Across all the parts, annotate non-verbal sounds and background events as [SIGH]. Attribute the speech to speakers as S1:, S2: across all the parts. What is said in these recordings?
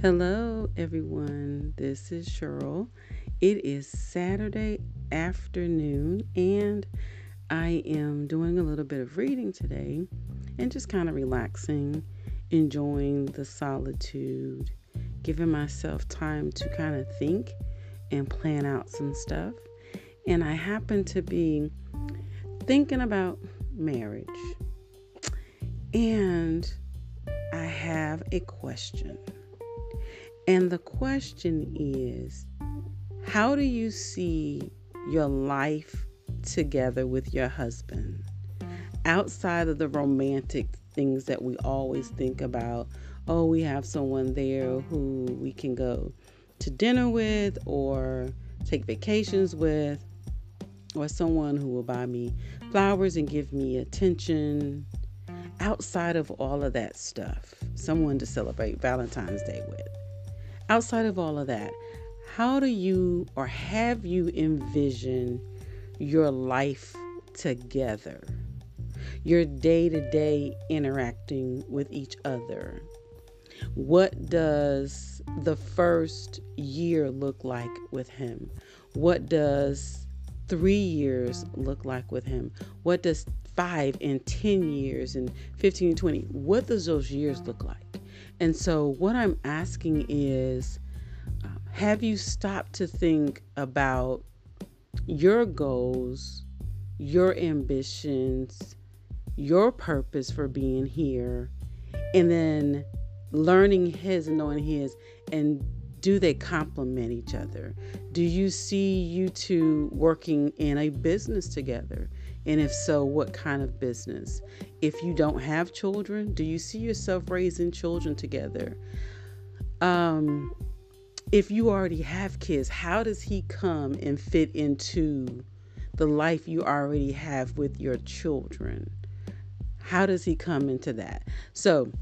S1: Hello, everyone. This is Cheryl. It is Saturday afternoon, and I am doing a little bit of reading today and just kind of relaxing, enjoying the solitude, giving myself time to kind of think and plan out some stuff. And I happen to be thinking about marriage. And I have a question. And the question is how do you see your life together with your husband? Outside of the romantic things that we always think about, oh, we have someone there who we can go to dinner with or take vacations with, or someone who will buy me flowers and give me attention. Outside of all of that stuff, someone to celebrate Valentine's Day with. Outside of all of that, how do you or have you envisioned your life together? Your day to day interacting with each other? What does the first year look like with him? What does three years look like with him? What does five and 10 years and 15 and 20, what does those years look like? And so, what I'm asking is um, have you stopped to think about your goals, your ambitions, your purpose for being here, and then learning his and knowing his and do they complement each other? Do you see you two working in a business together? And if so, what kind of business? If you don't have children, do you see yourself raising children together? Um, if you already have kids, how does he come and fit into the life you already have with your children? How does he come into that? So,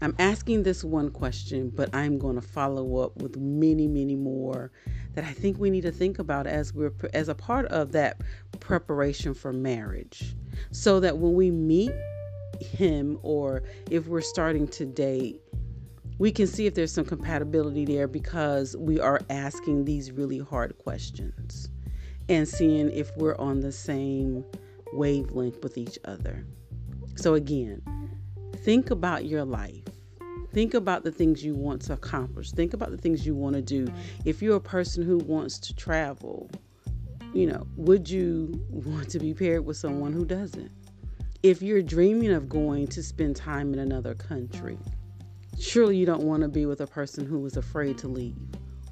S1: I'm asking this one question, but I'm going to follow up with many, many more that I think we need to think about as we're as a part of that preparation for marriage, so that when we meet him or if we're starting to date, we can see if there's some compatibility there because we are asking these really hard questions and seeing if we're on the same wavelength with each other. So again, think about your life Think about the things you want to accomplish. Think about the things you want to do. If you're a person who wants to travel, you know, would you [LAUGHS] want to be paired with someone who doesn't? If you're dreaming of going to spend time in another country, surely you don't want to be with a person who is afraid to leave,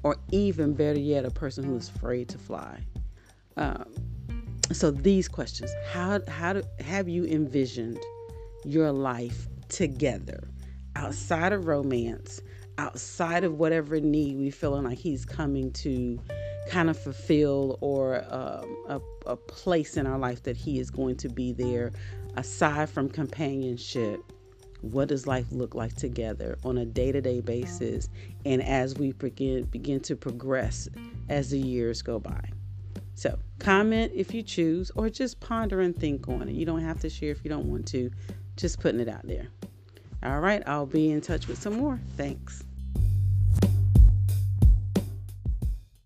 S1: or even better yet, a person who is afraid to fly. Um, so these questions: How how do, have you envisioned your life together? outside of romance, outside of whatever need we're feeling like he's coming to kind of fulfill or um, a, a place in our life that he is going to be there. Aside from companionship what does life look like together on a day-to-day basis and as we begin begin to progress as the years go by? So comment if you choose or just ponder and think on it. You don't have to share if you don't want to just putting it out there all right, I'll be in touch with some more. Thanks.